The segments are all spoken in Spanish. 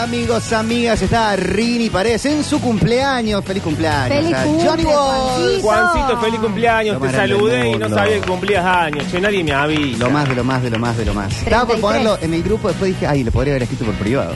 amigos, amigas. Está Rini Paredes en su cumpleaños. Feliz cumpleaños. Feliz a cumple, Johnny Boy. Juancito. Juancito, feliz cumpleaños. Lo Te saludé y no sabía que cumplías años. Che, nadie me avisa. Lo más de lo más de lo más de lo más. Estaba por 33. ponerlo en el grupo, después dije, ay, le podría haber escrito por privado.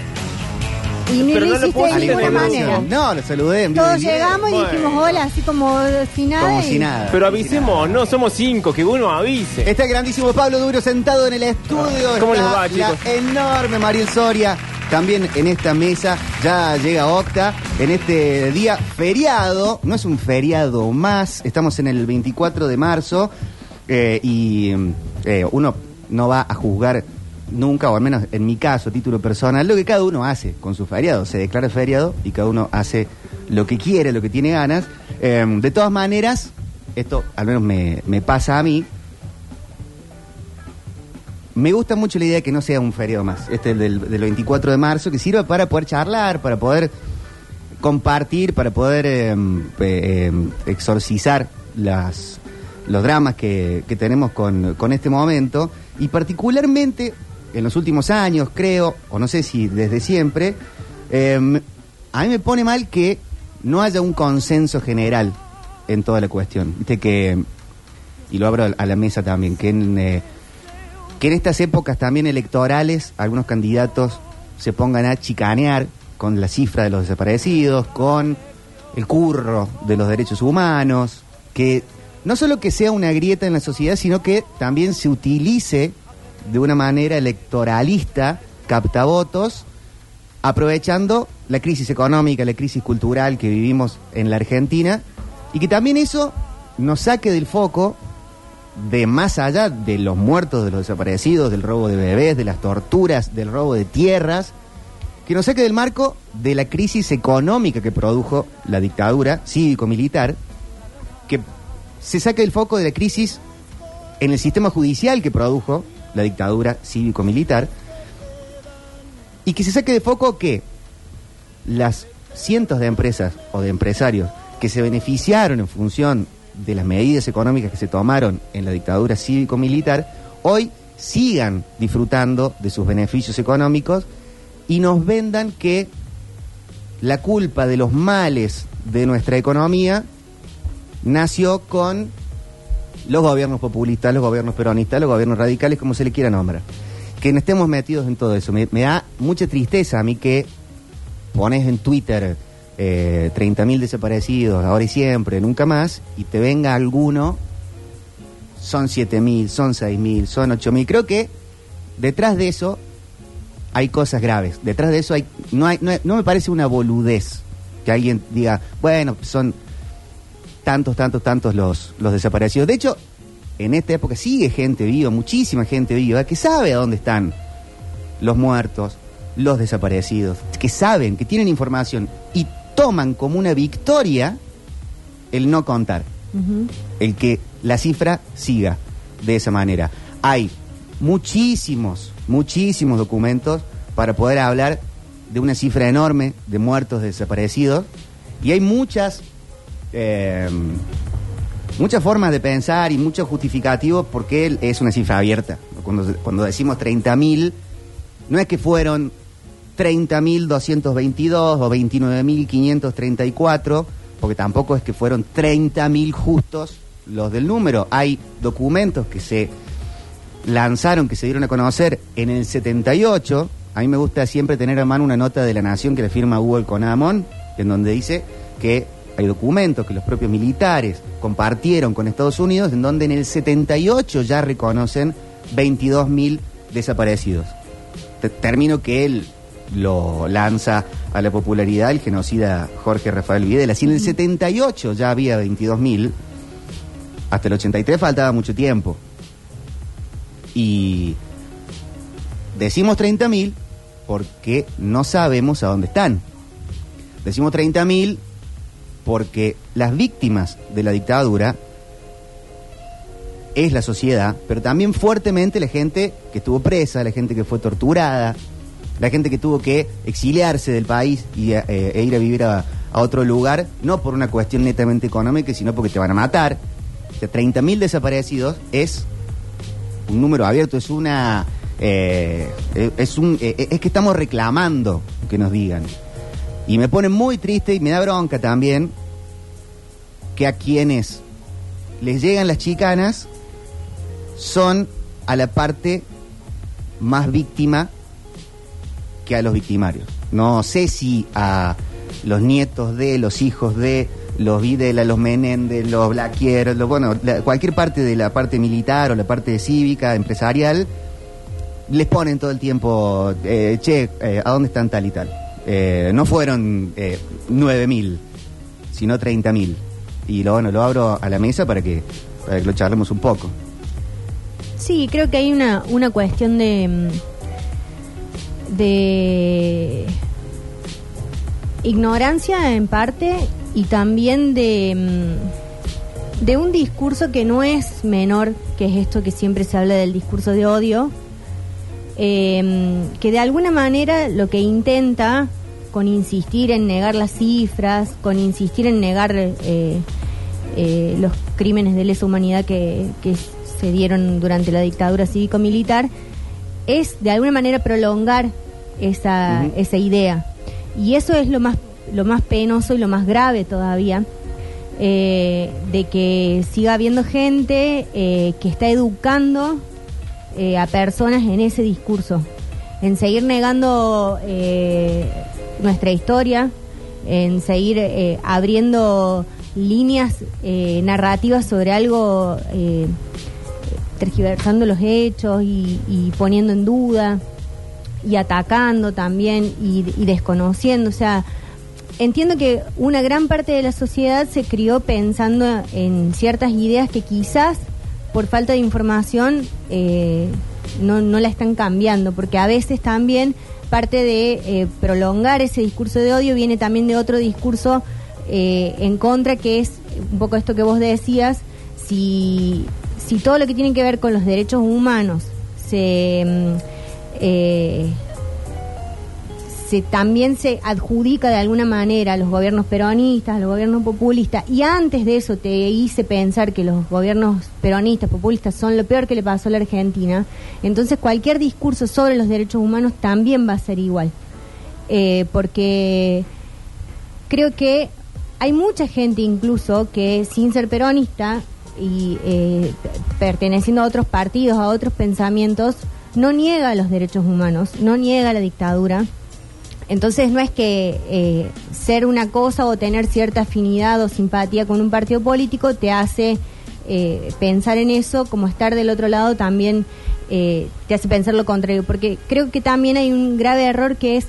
Y ni Pero lo no lo hiciste pusiste de ninguna manera. No, lo saludé en Todos llegamos y Bueno. dijimos hola, así como sin nada. Como y- si nada. Pero avisemos, no, somos cinco, que uno avise. Está el grandísimo Pablo Duro sentado en el estudio. ¿Cómo les Está va, chicos? La enorme Mariel Soria. También en esta mesa ya llega Octa en este día feriado. No es un feriado más. Estamos en el 24 de marzo eh, y eh, uno no va a juzgar nunca, o al menos en mi caso, título personal, lo que cada uno hace con su feriado. Se declara feriado y cada uno hace lo que quiere, lo que tiene ganas. Eh, de todas maneras, esto al menos me, me pasa a mí. Me gusta mucho la idea de que no sea un feriado más, este del, del 24 de marzo, que sirva para poder charlar, para poder compartir, para poder eh, eh, exorcizar las, los dramas que, que tenemos con, con este momento. Y particularmente en los últimos años, creo, o no sé si desde siempre, eh, a mí me pone mal que no haya un consenso general en toda la cuestión. Viste que, y lo abro a la mesa también, que en, eh, que en estas épocas también electorales algunos candidatos se pongan a chicanear con la cifra de los desaparecidos, con el curro de los derechos humanos, que no solo que sea una grieta en la sociedad, sino que también se utilice de una manera electoralista, captavotos, aprovechando la crisis económica, la crisis cultural que vivimos en la Argentina, y que también eso nos saque del foco de más allá de los muertos, de los desaparecidos, del robo de bebés, de las torturas, del robo de tierras, que nos saque del marco de la crisis económica que produjo la dictadura cívico-militar, que se saque del foco de la crisis en el sistema judicial que produjo la dictadura cívico-militar, y que se saque de foco que las cientos de empresas o de empresarios que se beneficiaron en función de las medidas económicas que se tomaron en la dictadura cívico-militar, hoy sigan disfrutando de sus beneficios económicos y nos vendan que la culpa de los males de nuestra economía nació con los gobiernos populistas, los gobiernos peronistas, los gobiernos radicales, como se le quiera nombrar. Que estemos metidos en todo eso. Me da mucha tristeza a mí que pones en Twitter eh, 30.000 desaparecidos, ahora y siempre, nunca más, y te venga alguno, son 7.000, son 6.000, son 8.000. Creo que detrás de eso hay cosas graves. Detrás de eso hay no, me parece una boludez que alguien diga, bueno, son tantos, tantos, tantos los, los desaparecidos. De hecho, en esta época sigue gente viva, muchísima gente viva, que sabe a dónde están los muertos, los desaparecidos, que saben, que tienen información y toman como una victoria el no contar, el que la cifra siga de esa manera. Hay muchísimos, muchísimos documentos para poder hablar de una cifra enorme de muertos, de desaparecidos, y hay muchas, eh, muchas formas de pensar y muchos justificativos porque es una cifra abierta. Cuando, cuando decimos 30.000, no es que fueron 30.222 o 29.534, porque tampoco es que fueron 30.000 justos los del número. Hay documentos que se lanzaron, que se dieron a conocer en el 78. A mí me gusta siempre tener a mano una nota de la Nación que le firma Hugo Conamón, en donde dice que hay documentos que los propios militares compartieron con Estados Unidos, en donde en el 78 ya reconocen 22.000 desaparecidos. Te- termino que él lo lanza a la popularidad el genocida Jorge Rafael Videla. Si en el 78 ya había 22.000, hasta el 83 faltaba mucho tiempo. Y decimos 30.000 porque no sabemos a dónde están. Decimos 30.000 porque las víctimas de la dictadura es la sociedad, pero también fuertemente la gente que estuvo presa, la gente que fue torturada, la gente que tuvo que exiliarse del país y, eh, e ir a vivir a, otro lugar, no por una cuestión netamente económica, sino porque te van a matar. O sea, 30.000 desaparecidos es un número abierto, es una Eh, eh, es, un, eh, es que estamos reclamando que nos digan. Y me pone muy triste y me da bronca también que a quienes les llegan las chicanas son a la parte más víctima que a los victimarios. No sé si a los nietos de, los hijos de, los Videla, los Menéndez, los Blaquier, los, bueno, cualquier parte de la parte militar o la parte cívica, empresarial, les ponen todo el tiempo, eh, che, eh, ¿a dónde están tal y tal? Eh, no fueron eh, 9.000, sino 30.000. Y lo, bueno, lo abro a la mesa para que, para que lo charlemos un poco. Sí, creo que hay una, una cuestión de. De. ignorancia en parte y también de. mm, de un discurso que no es menor, que es esto que siempre se habla del discurso de odio, eh, que de alguna manera lo que intenta con insistir en negar las cifras, con insistir en negar eh, eh, los crímenes de lesa humanidad que, que se dieron durante la dictadura cívico-militar, es de alguna manera prolongar esa, esa idea. Y eso es lo más, lo más penoso y lo más grave todavía, eh, de que siga habiendo gente eh, que está educando eh, a personas en ese discurso, en seguir negando eh, nuestra historia, en seguir eh, abriendo líneas eh, narrativas sobre algo, eh, tergiversando los hechos y, poniendo en duda y atacando también y, y desconociendo. O sea, entiendo que una gran parte de la sociedad se crió pensando en ciertas ideas que quizás por falta de información eh, no, no la están cambiando, porque a veces también parte de eh, prolongar ese discurso de odio viene también de otro discurso eh, en contra, que es un poco esto que vos decías, si, si todo lo que tiene que ver con los derechos humanos se... mm, eh, se también se adjudica de alguna manera a los gobiernos peronistas, a los gobiernos populistas, y antes de eso te hice pensar que los gobiernos peronistas, populistas son lo peor que le pasó a la Argentina, entonces cualquier discurso sobre los derechos humanos también va a ser igual. Eh, porque creo que hay mucha gente incluso que sin ser peronista y eh, perteneciendo a otros partidos, a otros pensamientos, no niega los derechos humanos, no niega la dictadura. Entonces no es que eh, ser una cosa o tener cierta afinidad o simpatía con un partido político te hace eh, pensar en eso, como estar del otro lado también eh, te hace pensar lo contrario, porque creo que también hay un grave error que es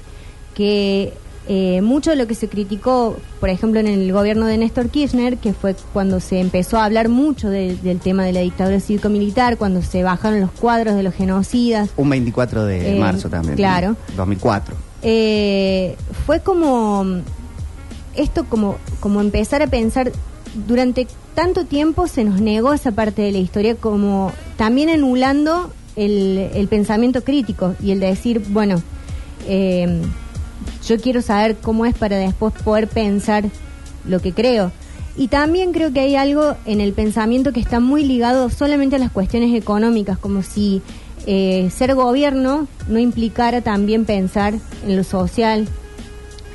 que eh, mucho de lo que se criticó, por ejemplo, en el gobierno de Néstor Kirchner, que fue cuando se empezó a hablar mucho de- del tema de la dictadura cívico-militar, cuando se bajaron los cuadros de los genocidas, Un 24 de Eh, marzo también. claro. ¿no? 2004. eh, fue como mm, esto como como empezar a pensar durante tanto tiempo se nos negó esa parte de la historia como también anulando el, el pensamiento crítico y el de decir bueno eh, yo quiero saber cómo es para después poder pensar lo que creo y también creo que hay algo en el pensamiento que está muy ligado solamente a las cuestiones económicas, como si eh, ser gobierno no implicara también pensar en lo social,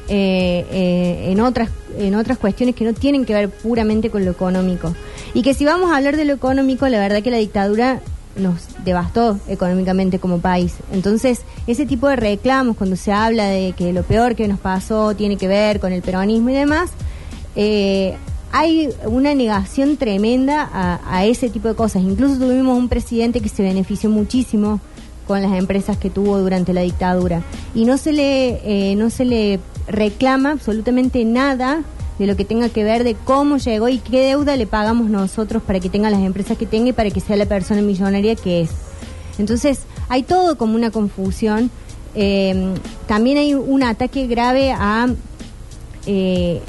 eh, eh, en otras en otras cuestiones que no tienen que ver puramente con lo económico. Y que si vamos a hablar de lo económico, la verdad que la dictadura nos devastó económicamente como país. Entonces, ese tipo de reclamos, cuando se habla de que lo peor que nos pasó tiene que ver con el peronismo y demás, eh, hay una negación tremenda a, a ese tipo de cosas. Incluso tuvimos un presidente que se benefició muchísimo con las empresas que tuvo durante la dictadura y no se le eh, no se le reclama absolutamente nada de lo que tenga que ver de cómo llegó y qué deuda le pagamos nosotros para que tenga las empresas que tenga y para que sea la persona millonaria que es. Entonces, hay todo como una confusión. Eh, también hay un ataque grave a, eh,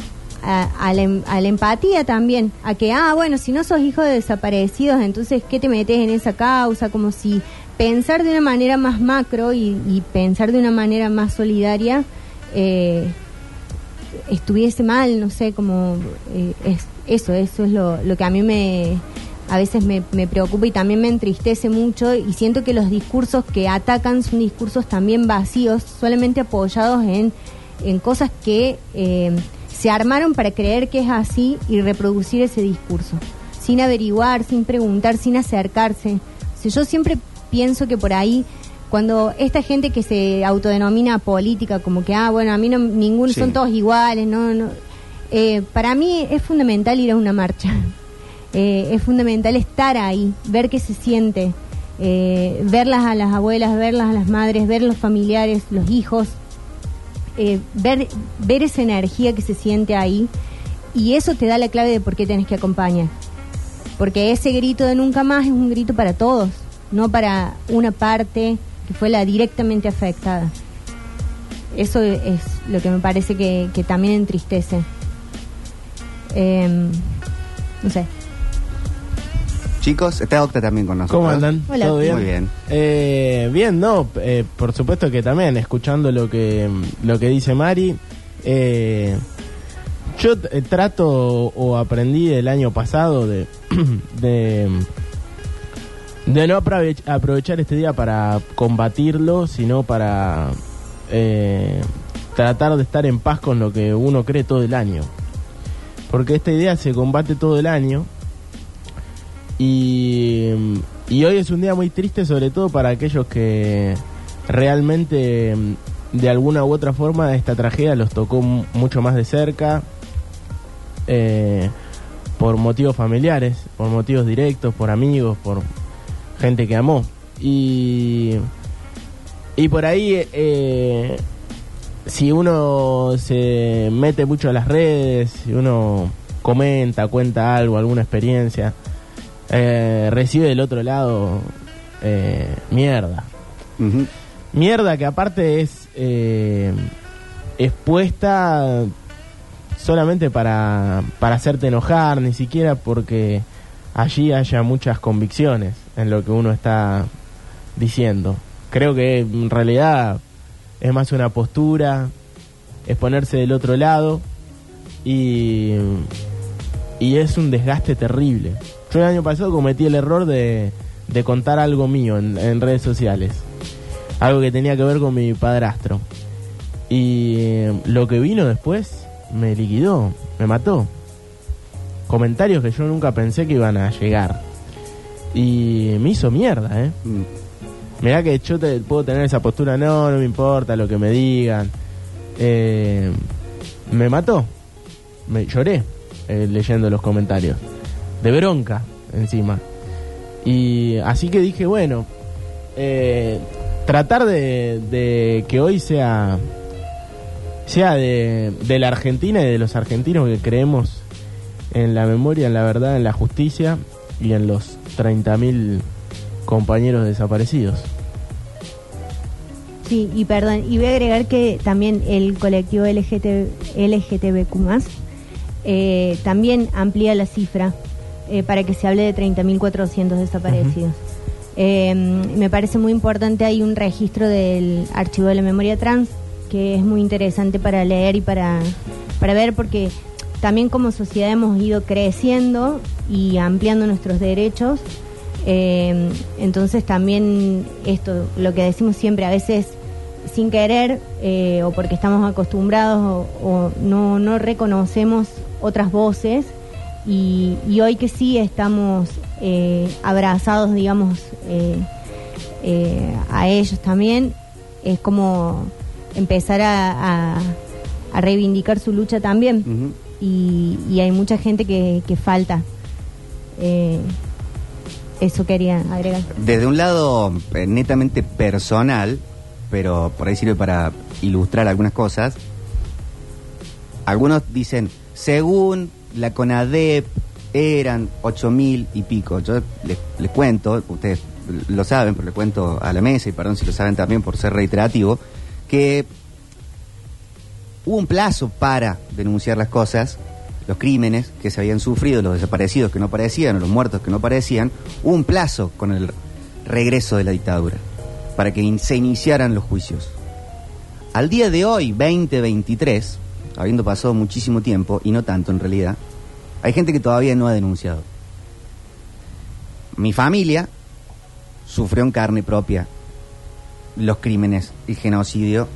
a, a la, em- a la empatía también. A que, ah, bueno, si no sos hijo de desaparecidos, entonces, ¿qué te metes en esa causa? Como si pensar de una manera más macro y, y pensar de una manera más solidaria eh, estuviese mal, no sé, como eh, es, eso, eso es lo, lo que a mí me a veces me, me preocupa y también me entristece mucho y siento que los discursos que atacan son discursos también vacíos, solamente apoyados en, en cosas que eh, se armaron para creer que es así y reproducir ese discurso, sin averiguar, sin preguntar, sin acercarse. O sea, yo siempre pienso que por ahí cuando esta gente que se autodenomina política, como que, ah, bueno, a mí no, ninguno, Sí. son todos iguales, no, no. Eh, para mí es fundamental ir a una marcha. Eh, es fundamental estar ahí, ver qué se siente, eh, verlas a las abuelas, verlas a las madres, ver los familiares, los hijos, eh, ver, ver esa energía que se siente ahí y eso te da la clave de por qué tenés que acompañar. Porque ese grito de nunca más es un grito para todos, no para una parte que fue la directamente afectada. Eso es lo que me parece que, que también entristece. Em, no sé. Chicos, está Octa también con nosotros. ¿Cómo andan? Hola. ¿Todo bien? Muy bien. Eh, bien, no, eh, por supuesto que también, escuchando lo que, lo que dice Mari, eh, yo eh, trato o aprendí el año pasado de, de, de no aprove- aprovechar este día para combatirlo, sino para eh, tratar de estar en paz con lo que uno cree todo el año. Porque esta idea se combate todo el año. Y, y hoy es un día muy triste, sobre todo para aquellos que realmente, de alguna u otra forma, esta tragedia los tocó mucho más de cerca, eh, por motivos familiares, por motivos directos, por amigos, por gente que amó. Y, y por ahí, eh, si uno se mete mucho a las redes, si uno comenta, cuenta algo, alguna experiencia, eh, recibe del otro lado eh, mierda. Mierda que aparte es eh, expuesta solamente para, para hacerte enojar, ni siquiera porque allí haya muchas convicciones en lo que uno está diciendo. Creo que en realidad es más una postura, es ponerse del otro lado y, y es un desgaste terrible. Yo el año pasado cometí el error de, de contar algo mío en, redes sociales, algo que tenía que ver con mi padrastro. Y eh, lo que vino después me liquidó, me mató. Comentarios que yo nunca pensé que iban a llegar. Y me hizo mierda, ¿eh? Mm. Mirá que yo te, puedo tener esa postura, no, no me importa lo que me digan. Eh, me mató. Me lloré eh, leyendo los comentarios. De bronca, encima. Y así que dije, bueno, eh, tratar de, de que hoy sea sea de, de la Argentina y de los argentinos que creemos en la memoria, en la verdad, en la justicia y en los 30.000 compañeros desaparecidos. Sí, y perdón, y voy a agregar que también el colectivo LGT, LGTBQ+, eh, también amplía la cifra eh, para que se hable de 30.400 desaparecidos. Eh, me parece muy importante, hay un registro del archivo de la memoria trans que es muy interesante para leer y para, para ver porque también como sociedad hemos ido creciendo y ampliando nuestros derechos. Eh, entonces también esto, lo que decimos siempre, a veces sin querer eh, o porque estamos acostumbrados o, no, no reconocemos otras voces y, hoy que sí estamos eh, abrazados, digamos, eh, a ellos también, es como empezar a, a- reivindicar su lucha también. Y, y hay mucha gente que, que falta. Eh, eso quería agregar. Desde un lado eh, netamente personal, pero por ahí sirve para ilustrar algunas cosas, algunos dicen, según la CONADEP eran ocho mil y pico. Yo les, les cuento, ustedes lo saben, pero le cuento a la mesa, y perdón si lo saben también por ser reiterativo, que hubo un plazo para denunciar las cosas, los crímenes que se habían sufrido, los desaparecidos que no parecían, o los muertos que no parecían, hubo un plazo con el regreso de la dictadura para que se iniciaran los juicios. Al día de hoy, 2023, habiendo pasado muchísimo tiempo, y no tanto en realidad, hay gente que todavía no ha denunciado. mi familia sufrió en carne propia los crímenes, el genocidio.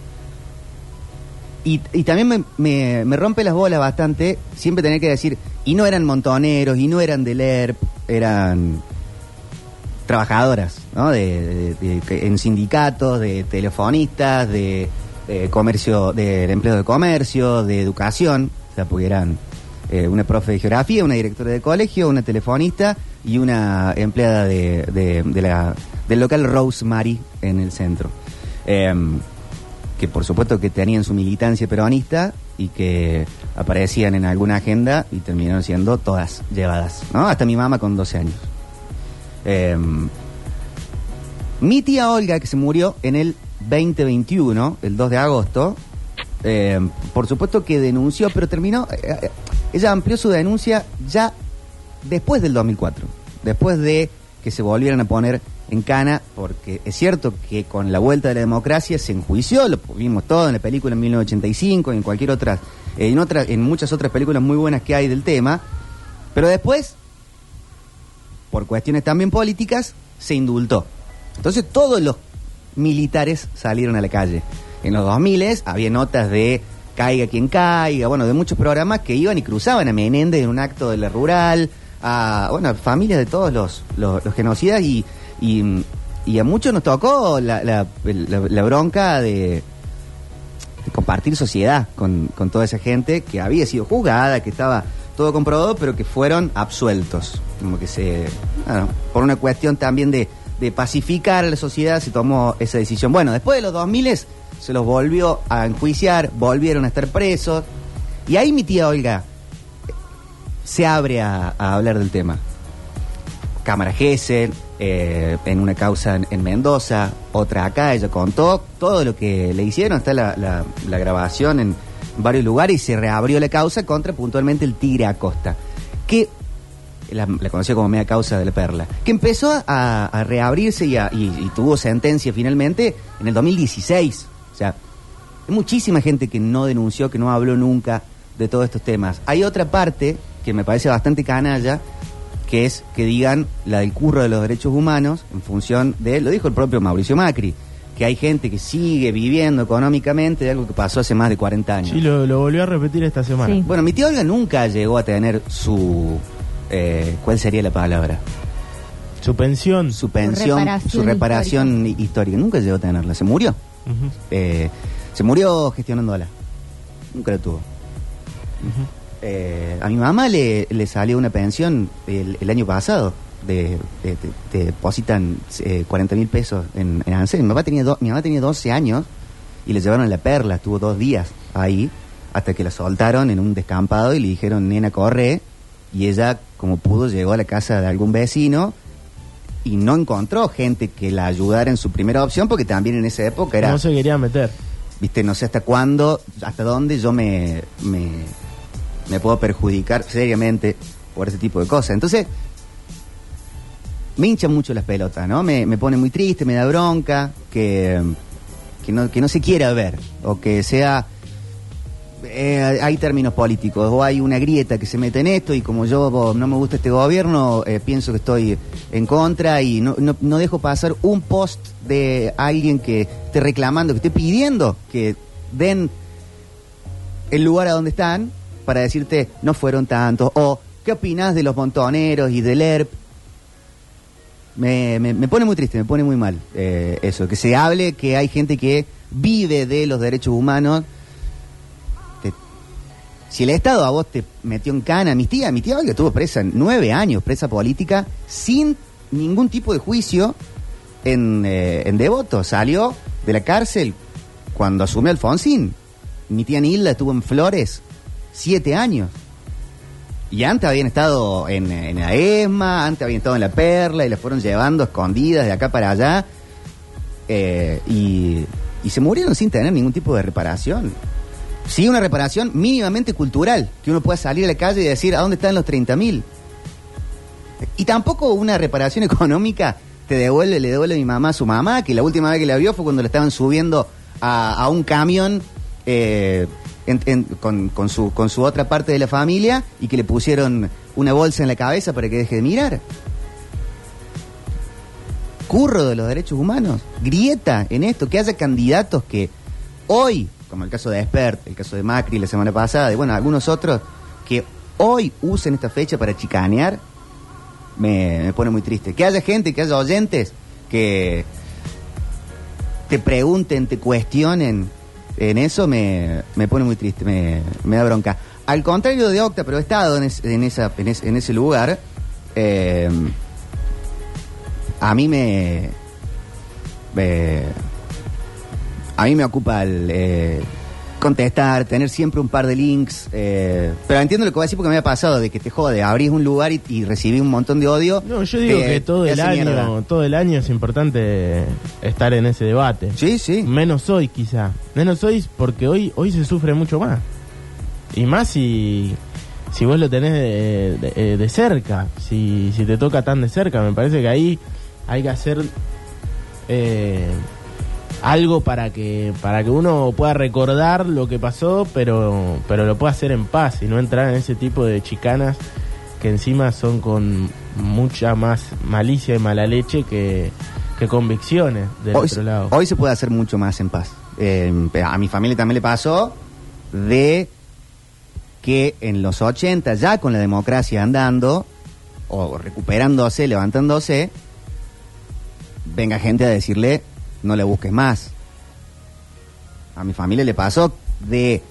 Y, y también me, me- me rompe las bolas bastante siempre tener que decir, y no eran montoneros, y no eran del ERP, eran trabajadoras, ¿no? De, en sindicatos, de telefonistas, de, comercio, de, empleo de comercio, de educación, o sea, porque eran eh, una profe de geografía, una directora de colegio, una telefonista y una empleada de, de- de la, del local Rosemary en el centro. Em, por supuesto que tenían su militancia peronista y que aparecían en alguna agenda y terminaron siendo todas llevadas, ¿no? Hasta mi mamá con 12 años. Em, mi tía Olga, que se murió en el 2021, el 2 de agosto, em, por supuesto que denunció, pero terminó, eh, eh, ella amplió su denuncia ya después del 2004, después de que se volvieran a poner en cana, porque es cierto que con la vuelta de la democracia se enjuició, lo vimos todo en la película en 1985 y en cualquier otra, eh, en, otra, en muchas otras películas muy buenas que hay del tema, pero después, por cuestiones también políticas, se indultó. Entonces todos los militares salieron a la calle. En los 2000 había notas de caiga quien caiga, bueno, de muchos programas que iban y cruzaban a Menéndez en un acto de la rural, a, bueno, familias de todos los, los genocidas y, y, y a muchos nos tocó la, la, la- la bronca de, compartir sociedad con, toda esa gente que había sido juzgada, que estaba todo comprobado, pero que fueron absueltos. Como que se. bueno, por una cuestión también de, pacificar a la sociedad se tomó esa decisión. Bueno, después de los 2000 se los volvió a enjuiciar, volvieron a estar presos. Y ahí mi tía Olga se abre a hablar del tema. Cámara Gesell, eh, en una causa en, en Mendoza, otra acá, ella contó todo lo que le hicieron, está la, la- la grabación en varios lugares y se reabrió la causa contra puntualmente el Tigre Acosta, que la, la como media causa de la perla, que empezó a, reabrirse y, a- y tuvo sentencia finalmente en el 2016. O sea, hay muchísima gente que no denunció, que no habló nunca de todos estos temas. Hay otra parte que me parece bastante canalla, que es que digan la del curro de los derechos humanos en función de, lo dijo el propio Mauricio Macri, que hay gente que sigue viviendo económicamente de algo que pasó hace más de 40 años. Sí, lo, lo volvió a repetir esta semana. Sí. Bueno, mi tía Olga nunca llegó a tener su... eh, ¿Cuál sería la palabra? Su pensión. Su pensión, reparación su reparación histórica. Nunca llegó a tenerla, se murió. Eh, se murió gestionándola. Nunca la tuvo. ujú. Eh, a mi mamá le, le salió una pensión el, el año pasado. De, de- depositan eh, 40 mil pesos en, en ANSES. Mi mamá, tenía do- mi mamá tenía 12 años y le llevaron la perla. Estuvo dos días ahí hasta que la soltaron en un descampado y le dijeron, nena, corre. Y ella, como pudo, llegó a la casa de algún vecino y no encontró gente que la ayudara en su primera opción porque también en esa época era No se quería meter. viste, no sé hasta cuándo, hasta dónde yo me, me, me puedo perjudicar seriamente por ese tipo de cosas. Entonces, me hinchan mucho las pelotas, ¿no? Me, me pone muy triste, me da bronca, que, que, no, que no se quiera ver, o que sea... eh, hay términos políticos, o hay una grieta que se mete en esto, y como yo no me gusta este gobierno, eh, pienso que estoy en contra y no, no, no dejo pasar un post de alguien que esté reclamando, que esté pidiendo que den el lugar a donde están para decirte no fueron tantos o qué opinas de los montoneros y del ERP me, me- pone muy triste, me pone muy mal eh, eso, que se hable que hay gente que vive de los derechos humanos. Si el Estado a vos te metió en cana, mi tía, mi tía Olga estuvo presa nueve años, presa política, sin ningún tipo de juicio en, eh, en Devoto. Salió de la cárcel cuando asumió Alfonsín. Mi tía Nilda estuvo en Flores siete años. Y antes habían estado en, en la ESMA, antes habían estado en la Perla y las fueron llevando escondidas de acá para allá. Eh, y, y se murieron sin tener ningún tipo de reparación. Sí, una reparación mínimamente cultural, que uno pueda salir a la calle y decir, ¿a dónde están los 30 mil? Y tampoco una reparación económica te devuelve, le devuelve a mi mamá a su mamá, que la última vez que la vio fue cuando la estaban subiendo a, a un camión eh, en- en- con, con su, con su otra parte de la familia y que le pusieron una bolsa en la cabeza para que deje de mirar. curro de los derechos humanos, grieta en esto, que haya candidatos que hoy, como el caso de Expert, el caso de Macri la semana pasada, y bueno, algunos otros, que hoy usen esta fecha para chicanear, me, me pone muy triste. Que haya gente, que haya oyentes que te pregunten, te cuestionen, en eso me, me pone muy triste, me, da bronca. Al contrario de Octa, pero he estado en, es- en esa, en, es- en ese lugar, eh, a mí me, me- a mí me ocupa el eh, contestar, tener siempre un par de links, eh, pero entiendo lo que voy a decir porque me ha pasado de que te jode, abrís un lugar y, y recibís un montón de odio. No, yo digo te- que todo el año, mierda. todo el año es importante estar en ese debate. Sí, sí. Menos hoy quizá. Menos hoy porque hoy hoy se sufre mucho más. Y más si si vos lo tenés de, de- eh, de cerca, si, si te toca tan de cerca, me parece que ahí hay que hacer eh, algo para que para que uno pueda recordar lo que pasó, pero pero lo pueda hacer en paz y no entrar en ese tipo de chicanas que encima son con mucha más malicia y mala leche que, que convicciones del hoy, otro lado. hoy se puede hacer mucho más en paz. Eh, a mi familia también le pasó de que en los 80, ya con la democracia andando, o recuperándose, levantándose, venga gente a decirle, no le busques más. A mi familia le pasó de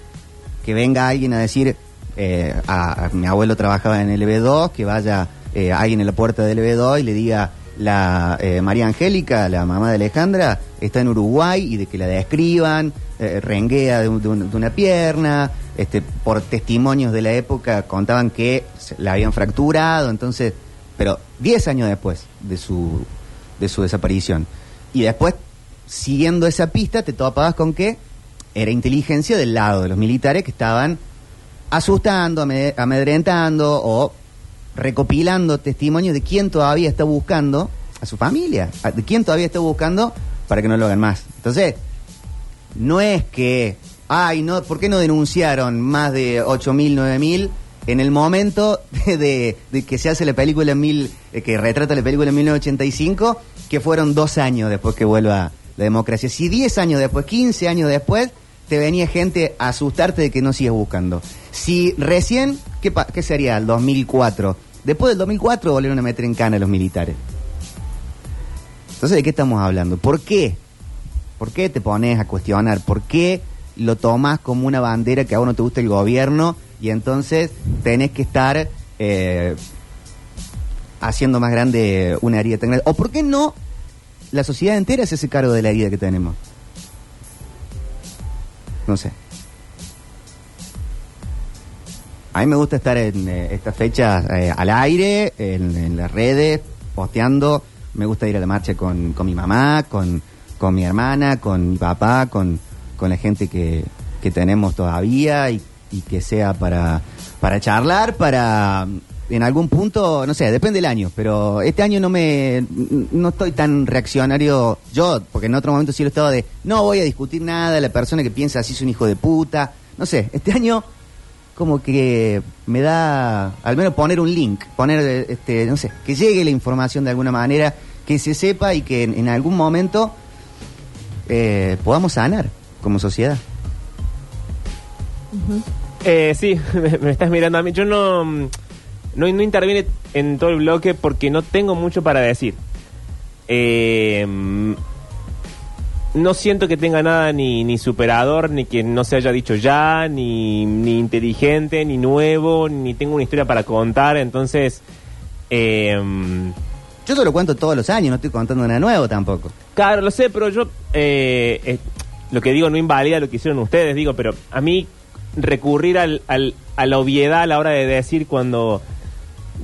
que venga alguien a decir, eh, a, mi abuelo trabajaba en el EB2, que vaya eh, alguien en la puerta del EB2 y le diga, la eh, María Angélica, la mamá de Alejandra, está en Uruguay y de que la describan, eh, renguea de, un- de de una pierna, este, por testimonios de la época contaban que la habían fracturado, entonces, pero 10 años después de su, de su desaparición. Y después, siguiendo esa pista, te topabas con que era inteligencia del lado de los militares que estaban asustando, ame- amedrentando o recopilando testimonios de quién todavía está buscando a su familia, de quién todavía está buscando para que no lo hagan más. Entonces, no es que, ay, no, ¿por qué no denunciaron más de 8.000, 9.000 en el momento de que se hace la película en mil, eh, que retrata la película en 1985, que fueron dos años después que vuelva la democracia? Si 10 años después, 15 años después, te venía gente a asustarte de que no sigues buscando. Si recién, ¿qué, sería? El 2004. Después del 2004 volvieron a meter en cana a los militares. Entonces, ¿de qué estamos hablando? ¿Por qué? ¿Por qué te pones a cuestionar? ¿Por qué lo tomas como una bandera que a vos no te gusta el gobierno y entonces tenés que estar eh, haciendo más grande una herida tan grande? ¿O por qué no la sociedad entera se hace cargo de la herida que tenemos? No sé. A mí me gusta estar en eh, estas fechas eh, al aire, en, en las redes, posteando. Me gusta ir a la marcha con, con mi mamá, con, con mi hermana, con mi papá, con, con la gente que, que tenemos todavía y, y que sea para, para charlar, para en algún punto, no sé, depende del año, pero este año no me no estoy tan reaccionario yo, porque en otro momento sí lo estaba de no voy a discutir nada, la persona que piensa así es un hijo de puta, no sé, este año como que me da al menos poner un link, poner este, no sé, que llegue la información de alguna manera, que se sepa y que en, algún momento eh, podamos sanar como sociedad. Eh, sí, me, me estás mirando a mí. Yo no, no, no interviene en todo el bloque porque no tengo mucho para decir. Eh, no siento que tenga nada ni, ni superador, ni que no se haya dicho ya, ni, ni inteligente, ni nuevo, ni tengo una historia para contar. Entonces, eh, Yo te lo cuento todos los años, no estoy contando nada nuevo tampoco. Claro, lo sé, pero yo eh, eh, lo que digo no invalida lo que hicieron ustedes, digo, pero a mí recurrir al, al- a la obviedad a la hora de decir cuando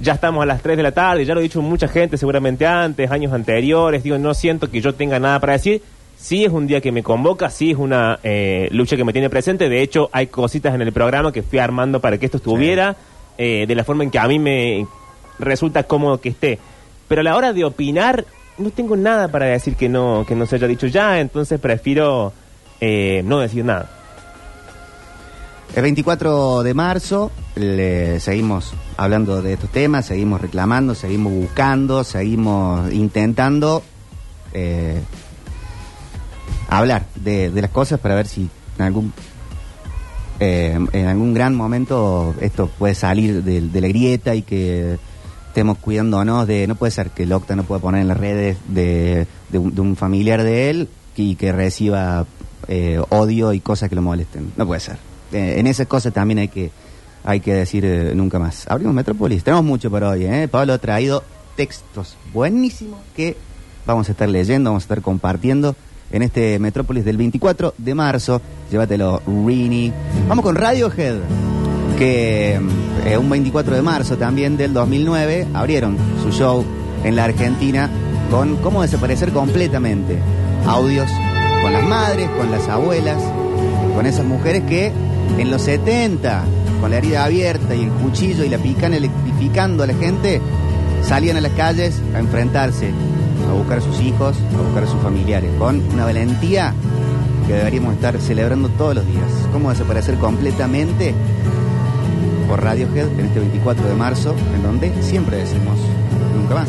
ya estamos a las 3 de la tarde, ya lo ha dicho mucha gente seguramente antes, años anteriores, digo, no siento que yo tenga nada para decir. Sí es un día que me convoca, sí es una eh, lucha que me tiene presente, de hecho hay cositas en el programa que fui armando para que esto estuviera, eh, de la forma en que a mí me resulta cómodo que esté. Pero a la hora de opinar, no tengo nada para decir que no, que no se haya dicho ya, entonces prefiero eh, no decir nada. El 24 de marzo le seguimos hablando de estos temas, seguimos reclamando, seguimos buscando, seguimos intentando eh, hablar de, de las cosas para ver si en algún eh, en algún gran momento esto puede salir de, de la grieta y que estemos cuidándonos de no puede ser que el Octa no pueda poner en las redes de, de un, un familiar de él y que reciba eh, odio y cosas que lo molesten. No puede ser Eh, en esas cosas también hay que hay que decir eh, nunca más abrimos Metrópolis tenemos mucho para hoy ¿eh? Pablo ha traído textos buenísimos que vamos a estar leyendo vamos a estar compartiendo en este Metrópolis del 24 de marzo. Llévatelo, Rini. Vamos con Radiohead, que eh, un 24 de marzo también del 2009 abrieron su show en la Argentina con cómo desaparecer completamente. Audios con las madres, con las abuelas, con esas mujeres que en los 70, con la herida abierta y el cuchillo y la picana electrificando a la gente, salían a las calles a enfrentarse a buscar a sus hijos, a buscar a sus familiares, con una valentía que deberíamos estar celebrando todos los días. ¿Cómo desaparecer completamente? Por Radiohead en este 24 de marzo, en donde siempre decimos nunca más.